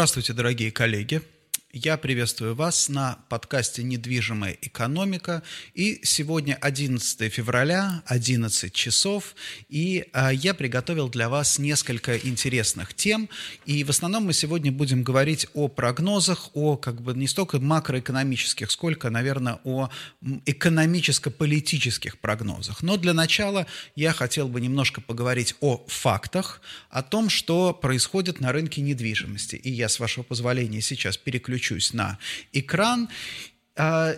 Здравствуйте, дорогие коллеги. Я приветствую вас на подкасте «Недвижимая экономика». И сегодня 11 февраля, 11 часов, и а, я приготовил для вас несколько интересных тем. И в основном мы сегодня будем говорить о прогнозах, о как бы не столько макроэкономических, сколько, наверное, о экономическо-политических прогнозах. Но для начала я хотел бы немножко поговорить о фактах, о том, что происходит на рынке недвижимости. И я, с вашего позволения, сейчас переключу переключусь на экран. А,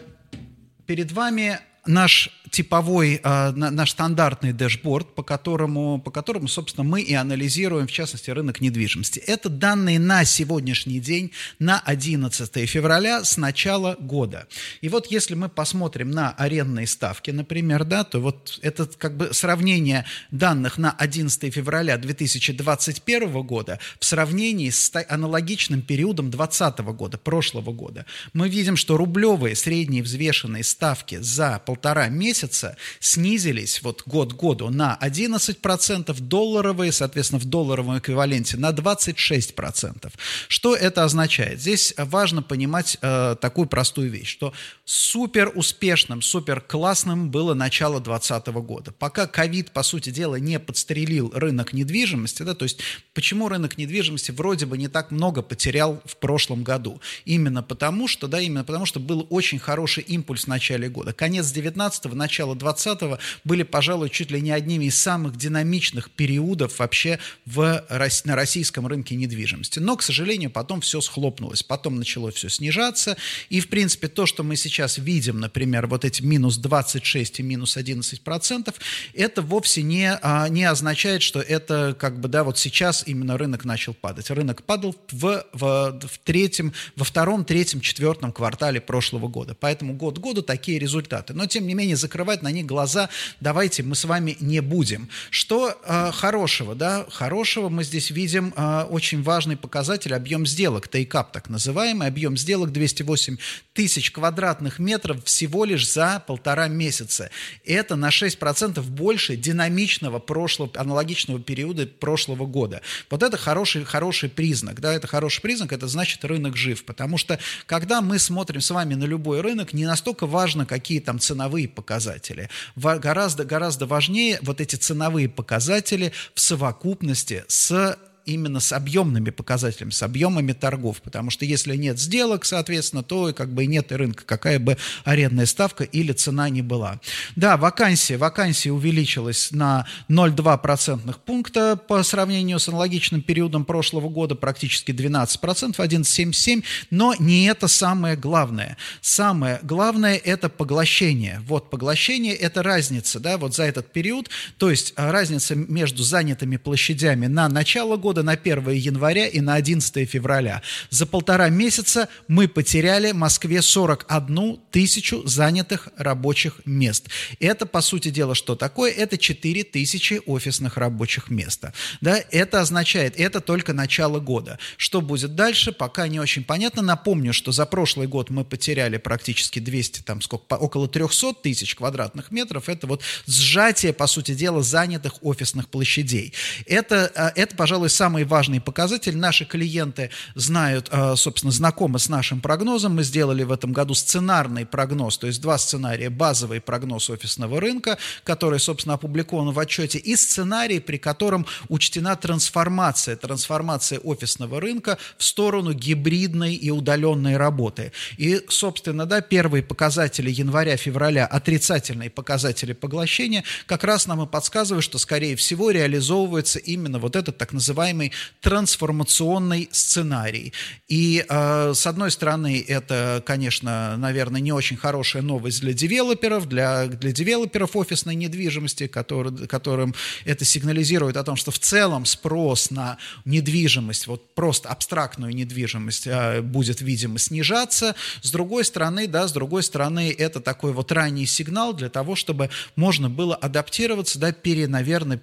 перед вами наш типовой, э, наш стандартный дэшборд, по которому, по которому, собственно, мы и анализируем, в частности, рынок недвижимости. Это данные на сегодняшний день, на 11 февраля с начала года. И вот если мы посмотрим на арендные ставки, например, да, то вот это как бы сравнение данных на 11 февраля 2021 года в сравнении с аналогичным периодом 2020 года, прошлого года, мы видим, что рублевые средние взвешенные ставки за полтора месяца снизились вот год к году на 11%, долларовые, соответственно, в долларовом эквиваленте на 26%. Что это означает? Здесь важно понимать э, такую простую вещь, что супер успешным, супер классным было начало 2020 года. Пока ковид, по сути дела, не подстрелил рынок недвижимости, да, то есть почему рынок недвижимости вроде бы не так много потерял в прошлом году? Именно потому, что, да, именно потому, что был очень хороший импульс в начале года. Конец 19-го, начало 20-го были, пожалуй, чуть ли не одними из самых динамичных периодов вообще в, на российском рынке недвижимости. Но, к сожалению, потом все схлопнулось, потом начало все снижаться, и, в принципе, то, что мы сейчас видим, например, вот эти минус 26 и минус 11 процентов, это вовсе не, а, не означает, что это как бы, да, вот сейчас именно рынок начал падать. Рынок падал в, в, в третьем, во втором, третьем, четвертом квартале прошлого года. Поэтому год году такие результаты. Но тем не менее, закрывать на них глаза давайте мы с вами не будем. Что э, хорошего, да? Хорошего мы здесь видим э, очень важный показатель, объем сделок, тейкап так называемый, объем сделок 208 тысяч квадратных метров всего лишь за полтора месяца. Это на 6% больше динамичного прошлого, аналогичного периода прошлого года. Вот это хороший, хороший признак, да, это хороший признак, это значит рынок жив, потому что когда мы смотрим с вами на любой рынок, не настолько важно, какие там ценовые показатели. Гораздо, гораздо важнее вот эти ценовые показатели в совокупности с именно с объемными показателями, с объемами торгов, потому что если нет сделок, соответственно, то как бы и нет и рынка, какая бы арендная ставка или цена ни была. Да, вакансия, вакансия увеличилась на 0,2 процентных пункта по сравнению с аналогичным периодом прошлого года, практически 12 процентов, 11,77, но не это самое главное. Самое главное – это поглощение. Вот поглощение – это разница, да, вот за этот период, то есть разница между занятыми площадями на начало года года на 1 января и на 11 февраля. За полтора месяца мы потеряли в Москве 41 тысячу занятых рабочих мест. Это, по сути дела, что такое? Это 4 тысячи офисных рабочих мест. Да, это означает, это только начало года. Что будет дальше, пока не очень понятно. Напомню, что за прошлый год мы потеряли практически 200, там сколько, около 300 тысяч квадратных метров. Это вот сжатие, по сути дела, занятых офисных площадей. Это, а, это пожалуй, самый важный показатель. Наши клиенты знают, э, собственно, знакомы с нашим прогнозом. Мы сделали в этом году сценарный прогноз, то есть два сценария. Базовый прогноз офисного рынка, который, собственно, опубликован в отчете, и сценарий, при котором учтена трансформация, трансформация офисного рынка в сторону гибридной и удаленной работы. И, собственно, да, первые показатели января-февраля, отрицательные показатели поглощения, как раз нам и подсказывают, что, скорее всего, реализовывается именно вот этот так называемый называемый трансформационный сценарий. И, э, с одной стороны, это, конечно, наверное, не очень хорошая новость для девелоперов, для, для девелоперов офисной недвижимости, который, которым это сигнализирует о том, что в целом спрос на недвижимость, вот просто абстрактную недвижимость э, будет, видимо, снижаться. С другой стороны, да, с другой стороны, это такой вот ранний сигнал для того, чтобы можно было адаптироваться, да, пере, наверное,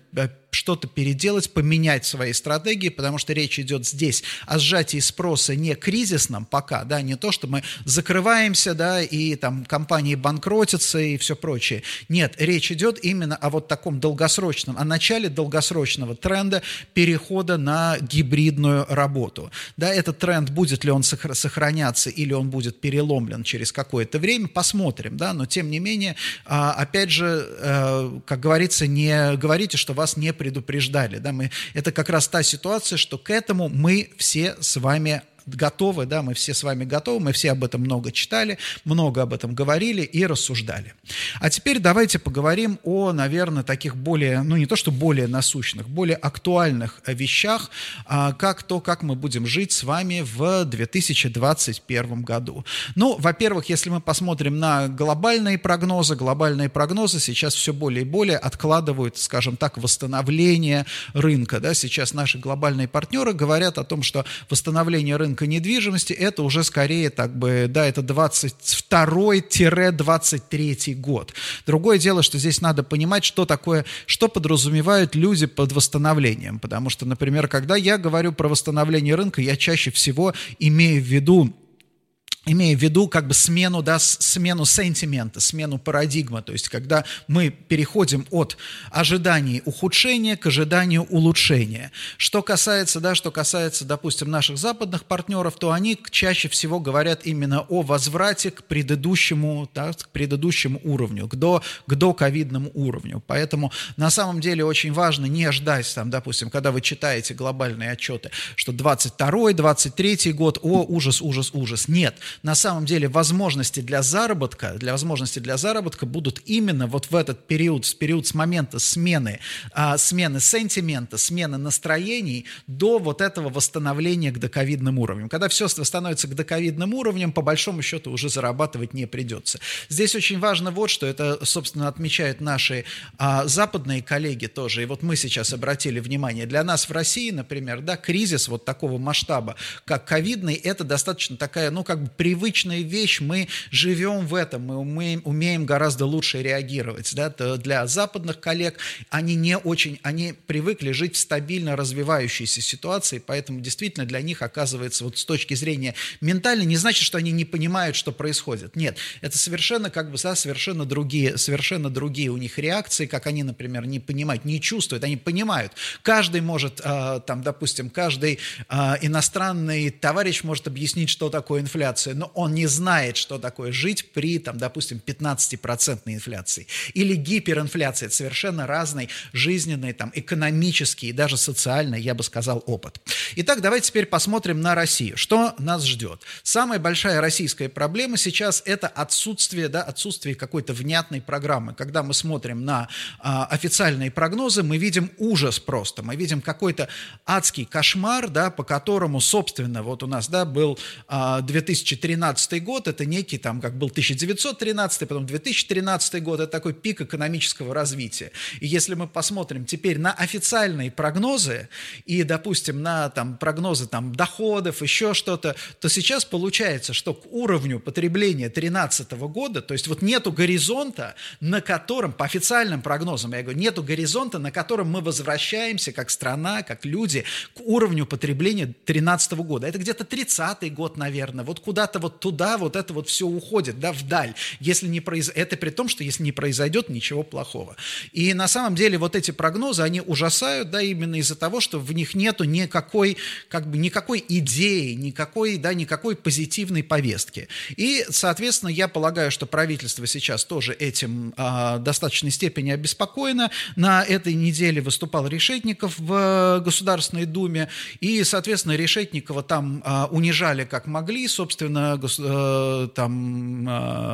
что-то переделать, поменять свои стратегии, потому что речь идет здесь о сжатии спроса не кризисном пока, да, не то, что мы закрываемся, да, и там компании банкротятся и все прочее. Нет, речь идет именно о вот таком долгосрочном, о начале долгосрочного тренда перехода на гибридную работу. Да, этот тренд, будет ли он сохраняться или он будет переломлен через какое-то время, посмотрим, да, но тем не менее, а, опять же, э, как говорится, не говорите, что вас не предупреждали, да, мы, это как раз та ситуация, что к этому мы все с вами готовы, да, мы все с вами готовы, мы все об этом много читали, много об этом говорили и рассуждали. А теперь давайте поговорим о, наверное, таких более, ну не то что более насущных, более актуальных вещах, а, как то, как мы будем жить с вами в 2021 году. Ну, во-первых, если мы посмотрим на глобальные прогнозы, глобальные прогнозы сейчас все более и более откладывают, скажем так, восстановление рынка, да, сейчас наши глобальные партнеры говорят о том, что восстановление рынка рынка недвижимости, это уже скорее, так бы, да, это 22-23 год. Другое дело, что здесь надо понимать, что такое, что подразумевают люди под восстановлением. Потому что, например, когда я говорю про восстановление рынка, я чаще всего имею в виду имея в виду как бы смену, да, смену сентимента, смену парадигмы, то есть когда мы переходим от ожиданий ухудшения к ожиданию улучшения. Что касается, да, что касается, допустим, наших западных партнеров, то они чаще всего говорят именно о возврате к предыдущему, да, к предыдущему уровню, к, до, к доковидному уровню. Поэтому на самом деле очень важно не ждать, там, допустим, когда вы читаете глобальные отчеты, что 22-23 год, о, ужас, ужас, ужас. Нет, на самом деле возможности для заработка, для возможности для заработка будут именно вот в этот период, в период с момента смены, а, смены сентимента, смены настроений до вот этого восстановления к доковидным уровням. Когда все становится к доковидным уровням, по большому счету уже зарабатывать не придется. Здесь очень важно вот что, это, собственно, отмечают наши а, западные коллеги тоже, и вот мы сейчас обратили внимание, для нас в России, например, да, кризис вот такого масштаба, как ковидный, это достаточно такая, ну, как бы привычная вещь, мы живем в этом, мы умеем, умеем гораздо лучше реагировать. Да? Для западных коллег они не очень, они привыкли жить в стабильно развивающейся ситуации, поэтому действительно для них оказывается вот с точки зрения ментальной, не значит, что они не понимают, что происходит. Нет, это совершенно как бы да, совершенно другие, совершенно другие у них реакции, как они, например, не понимают, не чувствуют, они понимают. Каждый может, э, там, допустим, каждый э, иностранный товарищ может объяснить, что такое инфляция инфляцию, но он не знает, что такое жить при, там, допустим, 15% инфляции. Или гиперинфляции. Это совершенно разный жизненный, там, экономический и даже социальный, я бы сказал, опыт. Итак, давайте теперь посмотрим на Россию. Что нас ждет? Самая большая российская проблема сейчас – это отсутствие, да, отсутствие какой-то внятной программы. Когда мы смотрим на а, официальные прогнозы, мы видим ужас просто. Мы видим какой-то адский кошмар, да, по которому, собственно, вот у нас да, был а, 2000 2013 год, это некий там, как был 1913, потом 2013 год, это такой пик экономического развития. И если мы посмотрим теперь на официальные прогнозы и, допустим, на там, прогнозы там, доходов, еще что-то, то сейчас получается, что к уровню потребления 2013 года, то есть вот нету горизонта, на котором, по официальным прогнозам, я говорю, нету горизонта, на котором мы возвращаемся как страна, как люди к уровню потребления 2013 года. Это где-то 30 год, наверное, вот куда куда-то вот туда вот это вот все уходит, да, вдаль. Если не произ... Это при том, что если не произойдет ничего плохого. И на самом деле вот эти прогнозы, они ужасают, да, именно из-за того, что в них нету никакой, как бы, никакой идеи, никакой, да, никакой позитивной повестки. И, соответственно, я полагаю, что правительство сейчас тоже этим э, в достаточной степени обеспокоено. На этой неделе выступал Решетников в Государственной Думе, и, соответственно, Решетникова там э, унижали как могли, собственно, естественно, э, там,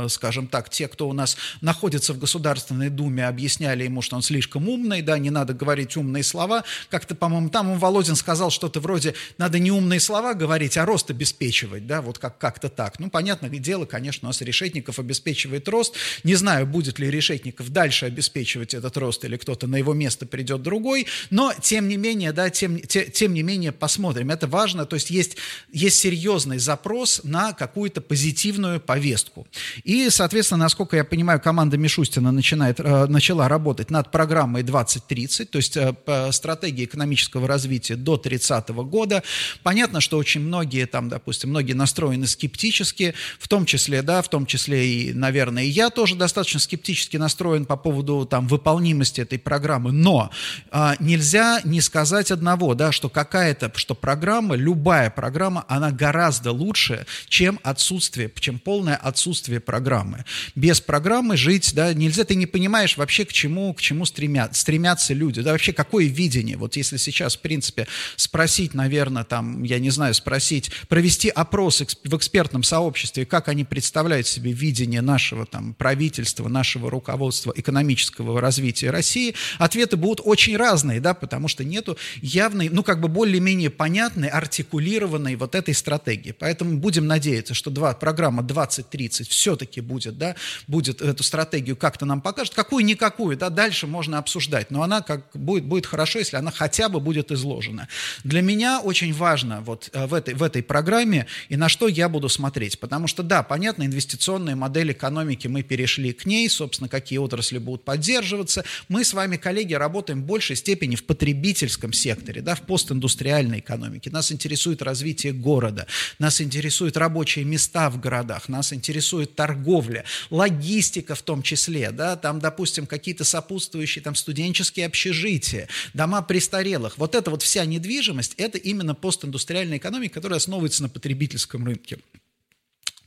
э, скажем так, те, кто у нас находится в Государственной Думе, объясняли ему, что он слишком умный, да, не надо говорить умные слова. Как-то, по-моему, там Володин сказал что-то вроде «надо не умные слова говорить, а рост обеспечивать», да, вот как- как-то так. Ну, понятное дело, конечно, у нас Решетников обеспечивает рост. Не знаю, будет ли Решетников дальше обеспечивать этот рост или кто-то на его место придет другой, но, тем не менее, да, тем, те, тем не менее, посмотрим. Это важно, то есть есть, есть серьезный запрос на какую-то позитивную повестку. И, соответственно, насколько я понимаю, команда Мишустина начинает, э, начала работать над программой 2030, то есть э, стратегией экономического развития до 30 года. Понятно, что очень многие там, допустим, многие настроены скептически, в том числе, да, в том числе и, наверное, и я тоже достаточно скептически настроен по поводу там выполнимости этой программы, но а, нельзя не сказать одного, да, что какая-то, что программа, любая программа, она гораздо лучше, чем отсутствие, чем полное отсутствие программы. Без программы жить, да, нельзя, ты не понимаешь вообще, к чему, к чему стремят, стремятся люди, да, вообще какое видение. Вот если сейчас, в принципе, спросить, наверное, там, я не знаю, спросить, провести опрос в экспертном сообществе, как они представляют себе видение нашего там правительства, нашего руководства экономического развития России, ответы будут очень разные, да, потому что нету явной, ну, как бы более-менее понятной, артикулированной вот этой стратегии. Поэтому будем надеяться, что два, программа 2030 все-таки будет, да, будет эту стратегию как-то нам покажет, какую-никакую, да, дальше можно обсуждать, но она как будет, будет хорошо, если она хотя бы будет изложена. Для меня очень важно вот э, в этой, в этой программе и на что я буду смотреть, потому что, да, понятно, инвестиционная модель экономики, мы перешли к ней, собственно, какие отрасли будут поддерживаться. Мы с вами, коллеги, работаем в большей степени в потребительском секторе, да, в постиндустриальной экономике. Нас интересует развитие города, нас интересуют рабочие места в городах, нас интересует торговля, логистика в том числе, да, там, допустим, какие-то сопутствующие там студенческие общежития, дома престарелых. Вот эта вот вся недвижимость, это именно постиндустриальная экономика, которая основывается на потребительском рынке.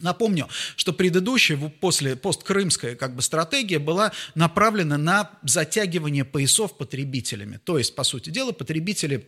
Напомню, что предыдущая, после посткрымская как бы, стратегия была направлена на затягивание поясов потребителями. То есть, по сути дела, потребители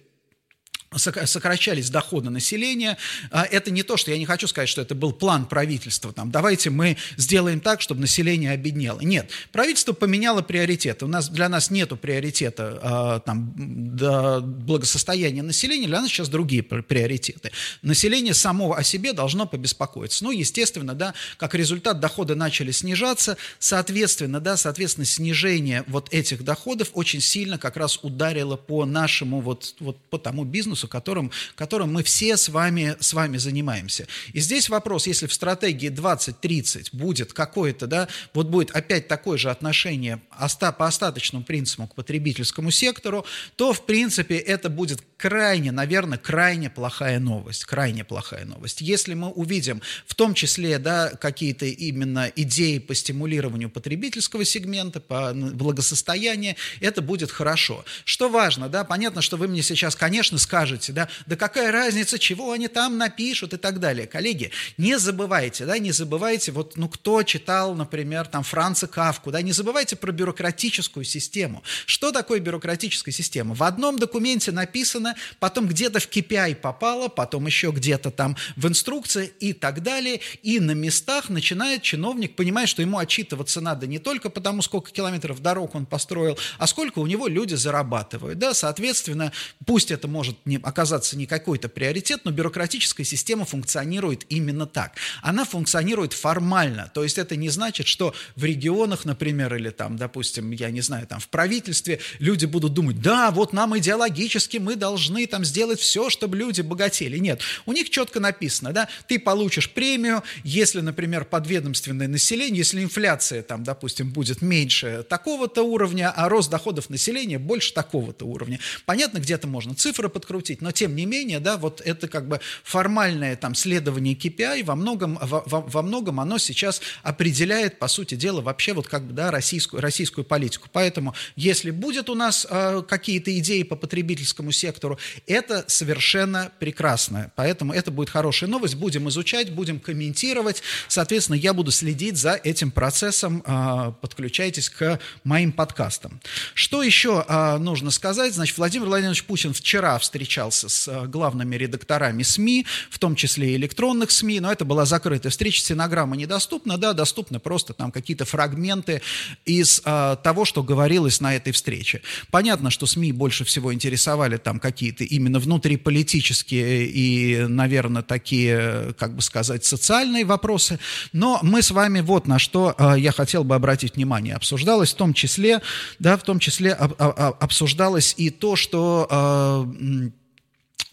сокращались доходы населения. А, это не то, что я не хочу сказать, что это был план правительства. Там, давайте мы сделаем так, чтобы население обеднело. Нет, правительство поменяло приоритеты. У нас, для нас нет приоритета а, там, благосостояния населения, для нас сейчас другие приоритеты. Население само о себе должно побеспокоиться. Ну, естественно, да, как результат доходы начали снижаться, соответственно, да, соответственно, снижение вот этих доходов очень сильно как раз ударило по нашему вот, вот по тому бизнесу, бизнесу, которым, которым мы все с вами, с вами занимаемся. И здесь вопрос, если в стратегии 2030 будет какое-то, да, вот будет опять такое же отношение по остаточному принципу к потребительскому сектору, то, в принципе, это будет крайне, наверное, крайне плохая новость, крайне плохая новость. Если мы увидим в том числе, да, какие-то именно идеи по стимулированию потребительского сегмента, по благосостоянию, это будет хорошо. Что важно, да, понятно, что вы мне сейчас, конечно, скажете, скажете, да, да какая разница, чего они там напишут и так далее. Коллеги, не забывайте, да, не забывайте, вот, ну, кто читал, например, там, Франца Кавку, да, не забывайте про бюрократическую систему. Что такое бюрократическая система? В одном документе написано, потом где-то в KPI попало, потом еще где-то там в инструкции и так далее, и на местах начинает чиновник понимать, что ему отчитываться надо не только потому, сколько километров дорог он построил, а сколько у него люди зарабатывают, да, соответственно, пусть это может не оказаться не какой-то приоритет, но бюрократическая система функционирует именно так. Она функционирует формально, то есть это не значит, что в регионах, например, или там, допустим, я не знаю, там в правительстве люди будут думать, да, вот нам идеологически мы должны там сделать все, чтобы люди богатели. Нет, у них четко написано, да, ты получишь премию, если, например, подведомственное население, если инфляция там, допустим, будет меньше такого-то уровня, а рост доходов населения больше такого-то уровня. Понятно, где-то можно цифры подкрутить, крутить, но тем не менее, да, вот это как бы формальное там следование KPI во многом, во, во многом оно сейчас определяет, по сути дела, вообще вот как бы, да, российскую, российскую политику. Поэтому, если будет у нас э, какие-то идеи по потребительскому сектору, это совершенно прекрасно. Поэтому это будет хорошая новость, будем изучать, будем комментировать. Соответственно, я буду следить за этим процессом. Э, подключайтесь к моим подкастам. Что еще э, нужно сказать? Значит, Владимир Владимирович Путин вчера встречался встречался с э, главными редакторами СМИ, в том числе и электронных СМИ, но это была закрытая встреча, стенограмма недоступна, да, доступны просто там какие-то фрагменты из а, того, что говорилось на этой встрече. Понятно, что СМИ больше всего интересовали там какие-то именно внутриполитические и, наверное, такие, как бы сказать, социальные вопросы, но мы с вами вот на что а, я хотел бы обратить внимание. Обсуждалось в том числе, да, в том числе об, об, обсуждалось и то, что а,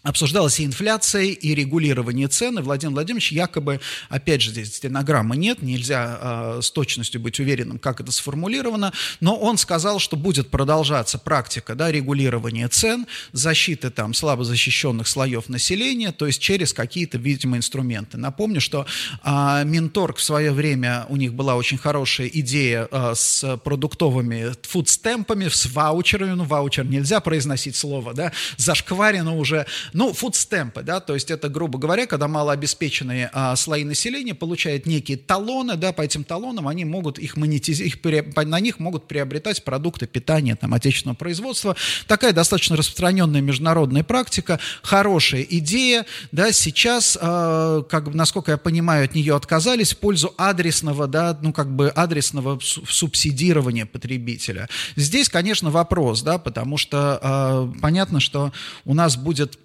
обсуждалась и инфляция, и регулирование цен, и Владимир Владимирович якобы, опять же, здесь стенограммы нет, нельзя э, с точностью быть уверенным, как это сформулировано, но он сказал, что будет продолжаться практика да, регулирования цен, защиты там слабо защищенных слоев населения, то есть через какие-то, видимо, инструменты. Напомню, что э, Минторг в свое время, у них была очень хорошая идея э, с продуктовыми фудстемпами, с ваучерами, ну, ваучер нельзя произносить слово, да, зашкварено уже, ну, фудстемпы, да, то есть это, грубо говоря, когда малообеспеченные а, слои населения получают некие талоны, да, по этим талонам они могут их монетизировать, на них могут приобретать продукты питания там, отечественного производства. Такая достаточно распространенная международная практика, хорошая идея, да, сейчас, а, как насколько я понимаю, от нее отказались в пользу адресного, да, ну, как бы адресного субсидирования потребителя. Здесь, конечно, вопрос, да, потому что а, понятно, что у нас будет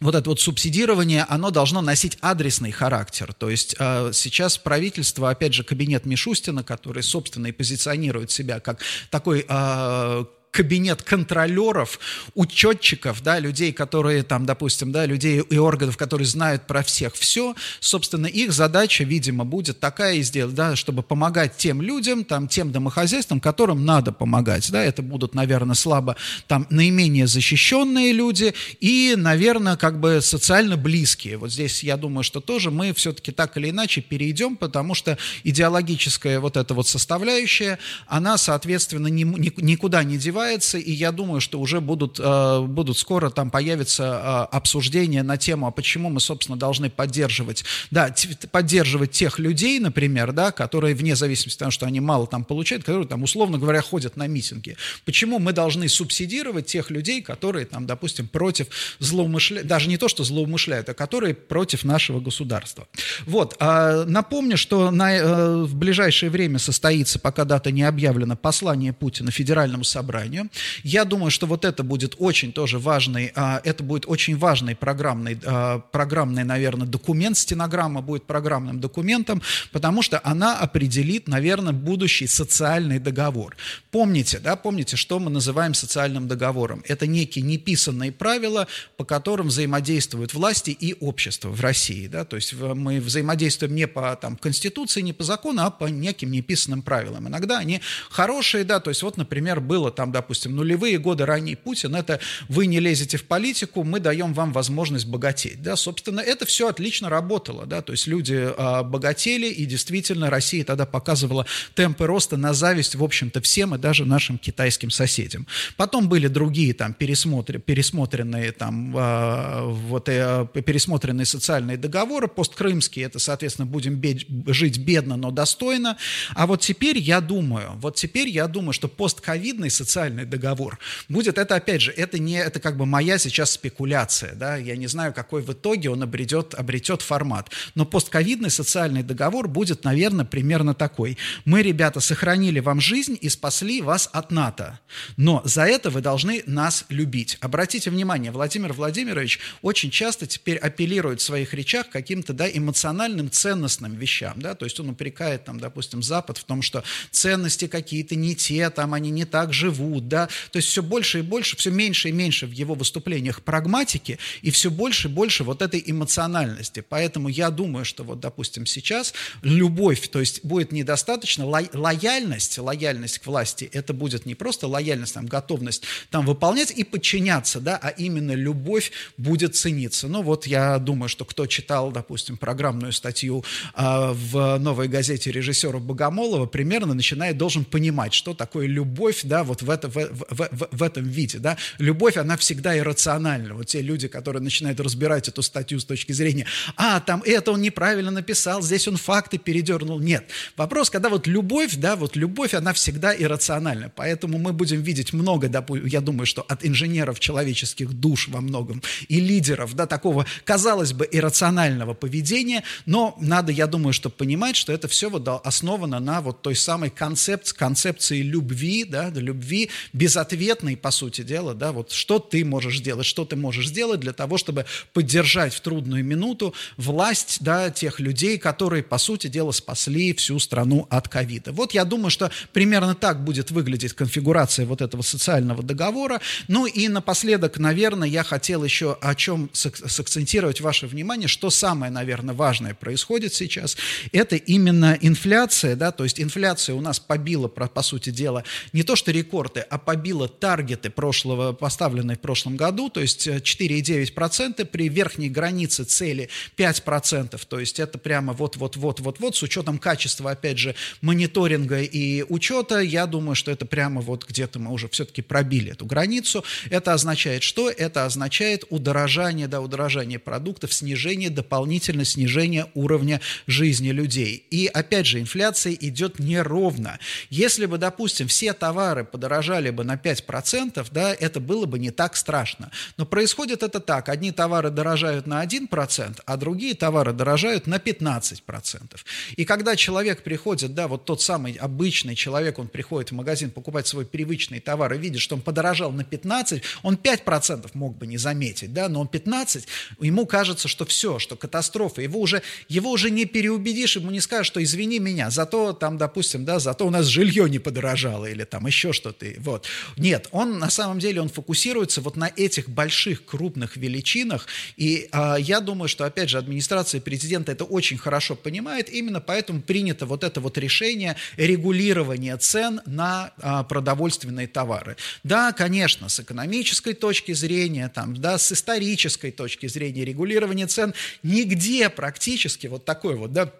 вот это вот субсидирование, оно должно носить адресный характер. То есть э, сейчас правительство, опять же, кабинет Мишустина, который, собственно, и позиционирует себя как такой э, кабинет контролеров, учетчиков, да, людей, которые там, допустим, да, людей и органов, которые знают про всех. Все, собственно, их задача, видимо, будет такая и сделать, да, чтобы помогать тем людям, там, тем домохозяйствам, которым надо помогать, да, это будут, наверное, слабо, там, наименее защищенные люди и, наверное, как бы социально близкие. Вот здесь, я думаю, что тоже мы все-таки так или иначе перейдем, потому что идеологическая вот эта вот составляющая, она, соответственно, ни, ни, никуда не девается, развивается, и я думаю, что уже будут, э, будут скоро там появятся э, обсуждения на тему, а почему мы, собственно, должны поддерживать, да, поддерживать тех людей, например, да, которые вне зависимости от того, что они мало там получают, которые там, условно говоря, ходят на митинги. Почему мы должны субсидировать тех людей, которые там, допустим, против злоумышляют, даже не то, что злоумышляют, а которые против нашего государства. Вот, а, напомню, что на, э, в ближайшее время состоится, пока дата не объявлена, послание Путина Федеральному собранию, образованию. Я думаю, что вот это будет очень тоже важный, а, это будет очень важный программный, а, программный, наверное, документ, стенограмма будет программным документом, потому что она определит, наверное, будущий социальный договор. Помните, да, помните, что мы называем социальным договором? Это некие неписанные правила, по которым взаимодействуют власти и общество в России, да, то есть мы взаимодействуем не по там, Конституции, не по закону, а по неким неписанным правилам. Иногда они хорошие, да, то есть вот, например, было там, допустим, нулевые годы ранний Путин, это вы не лезете в политику, мы даем вам возможность богатеть. Да, собственно, это все отлично работало. Да, то есть люди а, богатели, и действительно Россия тогда показывала темпы роста на зависть, в общем-то, всем и даже нашим китайским соседям. Потом были другие там пересмотры, пересмотренные там а, вот, э, пересмотренные социальные договоры, посткрымские, это, соответственно, будем бед, жить бедно, но достойно. А вот теперь я думаю, вот теперь я думаю, что постковидный социальный социальный договор. Будет это, опять же, это не, это как бы моя сейчас спекуляция, да, я не знаю, какой в итоге он обретет, обретет формат. Но постковидный социальный договор будет, наверное, примерно такой. Мы, ребята, сохранили вам жизнь и спасли вас от НАТО, но за это вы должны нас любить. Обратите внимание, Владимир Владимирович очень часто теперь апеллирует в своих речах каким-то, да, эмоциональным, ценностным вещам, да, то есть он упрекает, там, допустим, Запад в том, что ценности какие-то не те, там, они не так живут, суд, да, то есть все больше и больше, все меньше и меньше в его выступлениях прагматики и все больше и больше вот этой эмоциональности. Поэтому я думаю, что вот, допустим, сейчас любовь, то есть будет недостаточно, ло лояльность, лояльность к власти, это будет не просто лояльность, там, готовность там выполнять и подчиняться, да, а именно любовь будет цениться. Ну вот я думаю, что кто читал, допустим, программную статью э, в новой газете режиссера Богомолова, примерно начинает, должен понимать, что такое любовь, да, вот в это, в, в, в, в этом виде. Да? Любовь, она всегда иррациональна. Вот те люди, которые начинают разбирать эту статью с точки зрения, а, там это он неправильно написал, здесь он факты передернул. Нет. Вопрос, когда вот любовь, да, вот любовь, она всегда иррациональна. Поэтому мы будем видеть много, я думаю, что от инженеров человеческих душ во многом и лидеров, да, такого, казалось бы, иррационального поведения, но надо, я думаю, что понимать, что это все вот основано на вот той самой концепции, концепции любви, да, любви, безответный, по сути дела, да, вот что ты можешь сделать, что ты можешь сделать для того, чтобы поддержать в трудную минуту власть, да, тех людей, которые, по сути дела, спасли всю страну от ковида. Вот я думаю, что примерно так будет выглядеть конфигурация вот этого социального договора. Ну и напоследок, наверное, я хотел еще о чем сакцентировать ваше внимание, что самое, наверное, важное происходит сейчас, это именно инфляция, да, то есть инфляция у нас побила, по сути дела, не то что рекорды, а побила таргеты прошлого, поставленные в прошлом году, то есть 4,9% при верхней границе цели 5%, то есть это прямо вот-вот-вот-вот-вот, с учетом качества, опять же, мониторинга и учета, я думаю, что это прямо вот где-то мы уже все-таки пробили эту границу. Это означает что? Это означает удорожание, да, удорожание продуктов, снижение, дополнительное снижение уровня жизни людей. И опять же, инфляция идет неровно. Если бы, допустим, все товары подорожали бы на 5%, да, это было бы не так страшно. Но происходит это так. Одни товары дорожают на 1%, а другие товары дорожают на 15%. И когда человек приходит, да, вот тот самый обычный человек, он приходит в магазин покупать свой привычный товар и видит, что он подорожал на 15, он 5% мог бы не заметить, да, но он 15, ему кажется, что все, что катастрофа, его уже, его уже не переубедишь, ему не скажешь, что извини меня, зато там, допустим, да, зато у нас жилье не подорожало или там еще что-то, вот. Нет, он на самом деле, он фокусируется вот на этих больших, крупных величинах, и а, я думаю, что, опять же, администрация президента это очень хорошо понимает, именно поэтому принято вот это вот решение регулирования цен на а, продовольственные товары. Да, конечно, с экономической точки зрения, там, да, с исторической точки зрения регулирования цен нигде практически вот такой вот, да,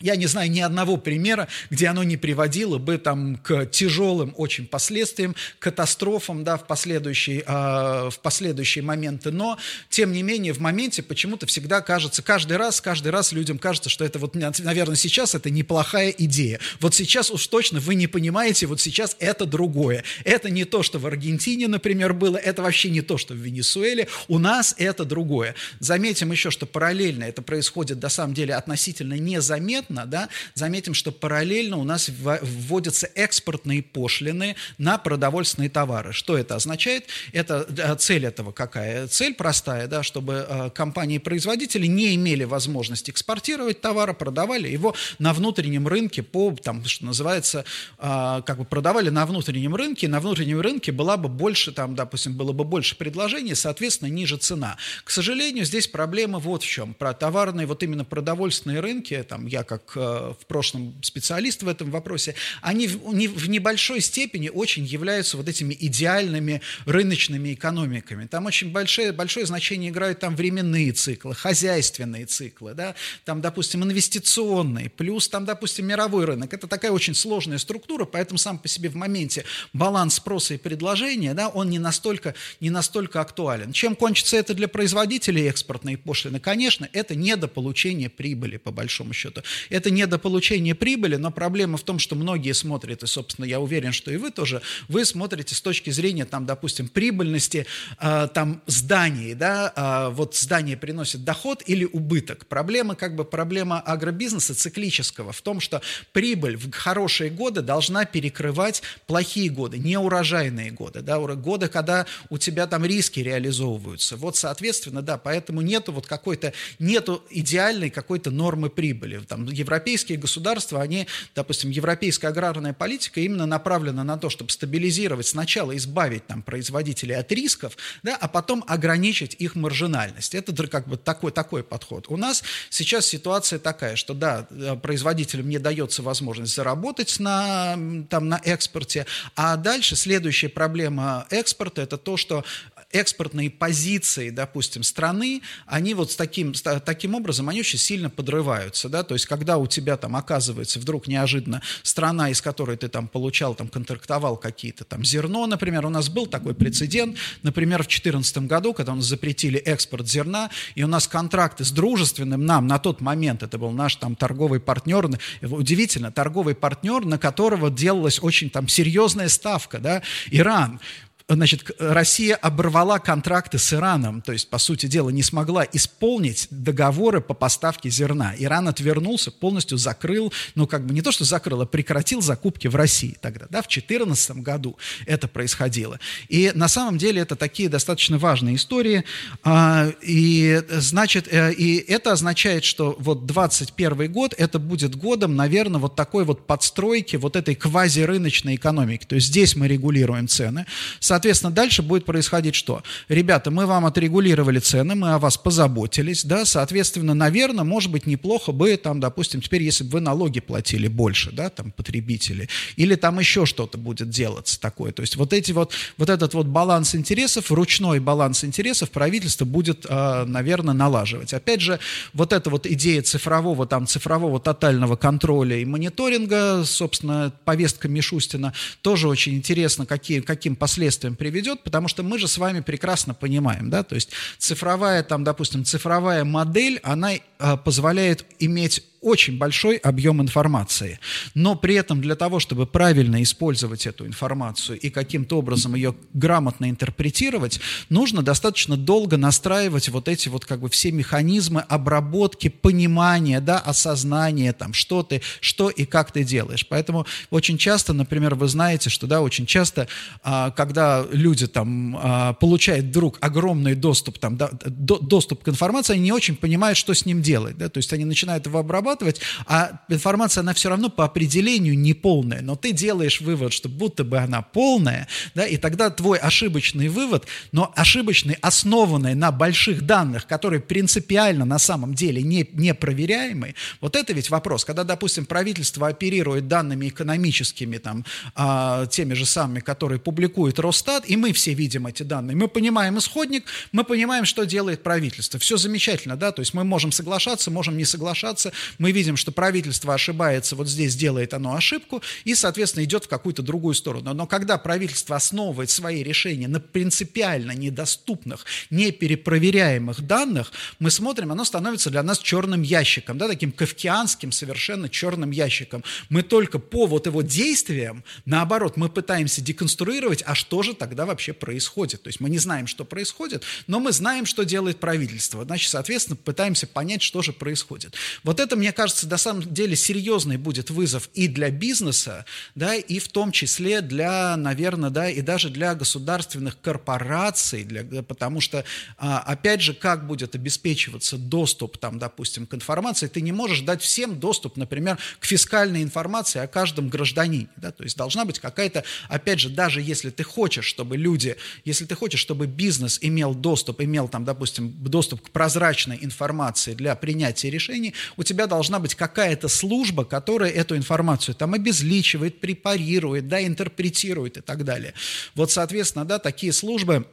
я не знаю ни одного примера, где оно не приводило бы там, к тяжелым очень последствиям, катастрофам да, в, последующие, э, в последующие моменты. Но, тем не менее, в моменте почему-то всегда кажется, каждый раз, каждый раз людям кажется, что это вот, наверное, сейчас это неплохая идея. Вот сейчас уж точно вы не понимаете, вот сейчас это другое. Это не то, что в Аргентине, например, было, это вообще не то, что в Венесуэле. У нас это другое. Заметим еще, что параллельно это происходит, на самом деле, относительно незаметно, незаметно, да, заметим, что параллельно у нас вводятся экспортные пошлины на продовольственные товары. Что это означает? Это э, цель этого какая? Цель простая, да, чтобы э, компании-производители не имели возможности экспортировать товары, продавали его на внутреннем рынке по, там, что называется, э, как бы продавали на внутреннем рынке, на внутреннем рынке была бы больше, там, допустим, было бы больше предложений, соответственно, ниже цена. К сожалению, здесь проблема вот в чем. Про товарные, вот именно продовольственные рынки, там, я как э, в прошлом специалист в этом вопросе, они в, небольшой степени очень являются вот этими идеальными рыночными экономиками. Там очень большое, большое значение играют там временные циклы, хозяйственные циклы, да, там, допустим, инвестиционные, плюс там, допустим, мировой рынок. Это такая очень сложная структура, поэтому сам по себе в моменте баланс спроса и предложения, да, он не настолько, не настолько актуален. Чем кончится это для производителей экспортные пошлины? Конечно, это недополучение прибыли, по большому счету. Это недополучение прибыли, но проблема в том, что многие смотрят, и, собственно, я уверен, что и вы тоже, вы смотрите с точки зрения, там, допустим, прибыльности э, там, зданий, да, э, вот здание приносит доход или убыток. Проблема, как бы, проблема агробизнеса циклического в том, что прибыль в хорошие годы должна перекрывать плохие годы, неурожайные годы, да, годы, когда у тебя там риски реализовываются. Вот, соответственно, да, поэтому нету вот какой-то, нету идеальной какой-то нормы прибыли. Там европейские государства, они, допустим, европейская аграрная политика именно направлена на то, чтобы стабилизировать, сначала избавить там производителей от рисков, да, а потом ограничить их маржинальность. Это как бы такой, такой подход. У нас сейчас ситуация такая, что да, производителям не дается возможность заработать на, там, на экспорте, а дальше следующая проблема экспорта – это то, что экспортные позиции, допустим, страны, они вот с таким, с таким образом, они очень сильно подрываются, да, то есть когда у тебя там оказывается вдруг неожиданно страна, из которой ты там получал, там контрактовал какие-то там зерно, например, у нас был такой прецедент, например, в 2014 году, когда у нас запретили экспорт зерна, и у нас контракты с дружественным нам на тот момент, это был наш там торговый партнер, удивительно, торговый партнер, на которого делалась очень там серьезная ставка, да, Иран, значит, Россия оборвала контракты с Ираном, то есть, по сути дела, не смогла исполнить договоры по поставке зерна. Иран отвернулся, полностью закрыл, ну, как бы не то, что закрыл, а прекратил закупки в России тогда, да, в 2014 году это происходило. И на самом деле это такие достаточно важные истории, а, и, значит, э, и это означает, что вот 21 год, это будет годом, наверное, вот такой вот подстройки вот этой квазирыночной экономики, то есть здесь мы регулируем цены, Соответственно, дальше будет происходить что? Ребята, мы вам отрегулировали цены, мы о вас позаботились, да, соответственно, наверное, может быть, неплохо бы, там, допустим, теперь, если бы вы налоги платили больше, да, там, потребители, или там еще что-то будет делаться такое. То есть вот эти вот, вот этот вот баланс интересов, ручной баланс интересов правительство будет, а, наверное, налаживать. Опять же, вот эта вот идея цифрового, там, цифрового тотального контроля и мониторинга, собственно, повестка Мишустина, тоже очень интересно, какие, каким последствиям последствиям приведет, потому что мы же с вами прекрасно понимаем, да, то есть цифровая, там, допустим, цифровая модель, она а, позволяет иметь очень большой объем информации. Но при этом для того, чтобы правильно использовать эту информацию и каким-то образом ее грамотно интерпретировать, нужно достаточно долго настраивать вот эти вот как бы все механизмы обработки, понимания, да, осознания, там, что ты, что и как ты делаешь. Поэтому очень часто, например, вы знаете, что, да, очень часто, а, когда люди там а, получают вдруг огромный доступ, там, да, доступ к информации, они не очень понимают, что с ним делать, да, то есть они начинают его обрабатывать, обрабатывать, а информация, она все равно по определению неполная, но ты делаешь вывод, что будто бы она полная, да, и тогда твой ошибочный вывод, но ошибочный, основанный на больших данных, которые принципиально на самом деле не, не проверяемые, вот это ведь вопрос. Когда, допустим, правительство оперирует данными экономическими, там, а, теми же самыми, которые публикует Росстат, и мы все видим эти данные, мы понимаем исходник, мы понимаем, что делает правительство. Все замечательно, да, то есть мы можем соглашаться, можем не соглашаться, мы видим, что правительство ошибается, вот здесь делает оно ошибку, и, соответственно, идет в какую-то другую сторону. Но когда правительство основывает свои решения на принципиально недоступных, неперепроверяемых данных, мы смотрим, оно становится для нас черным ящиком, да, таким кавкианским совершенно черным ящиком. Мы только по вот его действиям, наоборот, мы пытаемся деконструировать, а что же тогда вообще происходит. То есть мы не знаем, что происходит, но мы знаем, что делает правительство. Значит, соответственно, пытаемся понять, что же происходит. Вот это, мне кажется, на самом деле серьезный будет вызов и для бизнеса, да, и в том числе для, наверное, да, и даже для государственных корпораций, для, потому что, а, опять же, как будет обеспечиваться доступ, там, допустим, к информации, ты не можешь дать всем доступ, например, к фискальной информации о каждом гражданине, да, то есть должна быть какая-то, опять же, даже если ты хочешь, чтобы люди, если ты хочешь, чтобы бизнес имел доступ, имел там, допустим, доступ к прозрачной информации для принятия решений, у тебя должна быть какая-то служба, которая эту информацию там обезличивает, препарирует, да, интерпретирует и так далее. Вот, соответственно, да, такие службы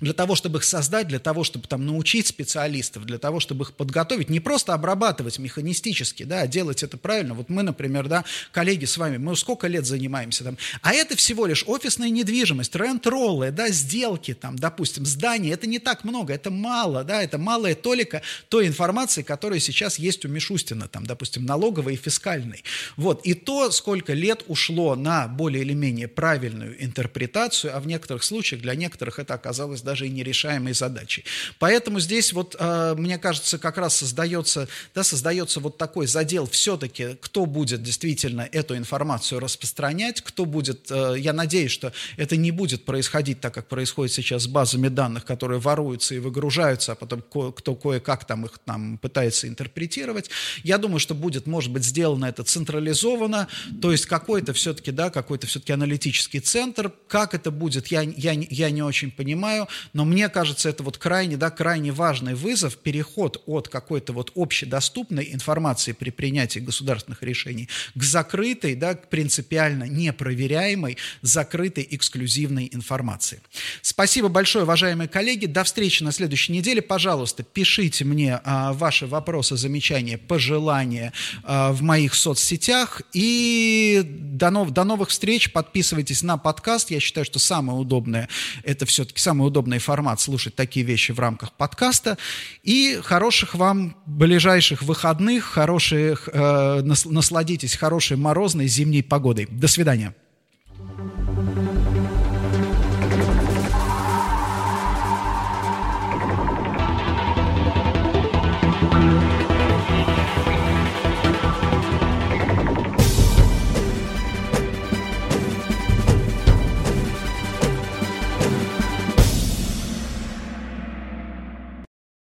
для того, чтобы их создать, для того, чтобы там научить специалистов, для того, чтобы их подготовить, не просто обрабатывать механистически, да, а делать это правильно. Вот мы, например, да, коллеги с вами, мы сколько лет занимаемся там, а это всего лишь офисная недвижимость, рент-роллы, да, сделки там, допустим, здания, это не так много, это мало, да, это малая толика той информации, которая сейчас есть у Мишустина, там, допустим, налоговой и фискальной. Вот, и то, сколько лет ушло на более или менее правильную интерпретацию, а в некоторых случаях для некоторых это оказалось даже и нерешаемой задачей. Поэтому здесь вот, э, мне кажется, как раз создается, да, создается вот такой задел все-таки, кто будет действительно эту информацию распространять, кто будет, э, я надеюсь, что это не будет происходить так, как происходит сейчас с базами данных, которые воруются и выгружаются, а потом кто кое-как там их там пытается интерпретировать. Я думаю, что будет, может быть, сделано это централизованно, то есть какой-то все-таки, да, какой-то все-таки аналитический центр. Как это будет, я, я, я не очень понимаю но мне кажется, это вот крайне, да, крайне важный вызов, переход от какой-то вот общедоступной информации при принятии государственных решений к закрытой, да, к принципиально непроверяемой, закрытой эксклюзивной информации. Спасибо большое, уважаемые коллеги. До встречи на следующей неделе. Пожалуйста, пишите мне а, ваши вопросы, замечания, пожелания а, в моих соцсетях. И до, нов, до новых встреч. Подписывайтесь на подкаст. Я считаю, что самое удобное, это все-таки самый удобный удобный формат слушать такие вещи в рамках подкаста. И хороших вам ближайших выходных, хороших, э, насладитесь хорошей морозной зимней погодой. До свидания.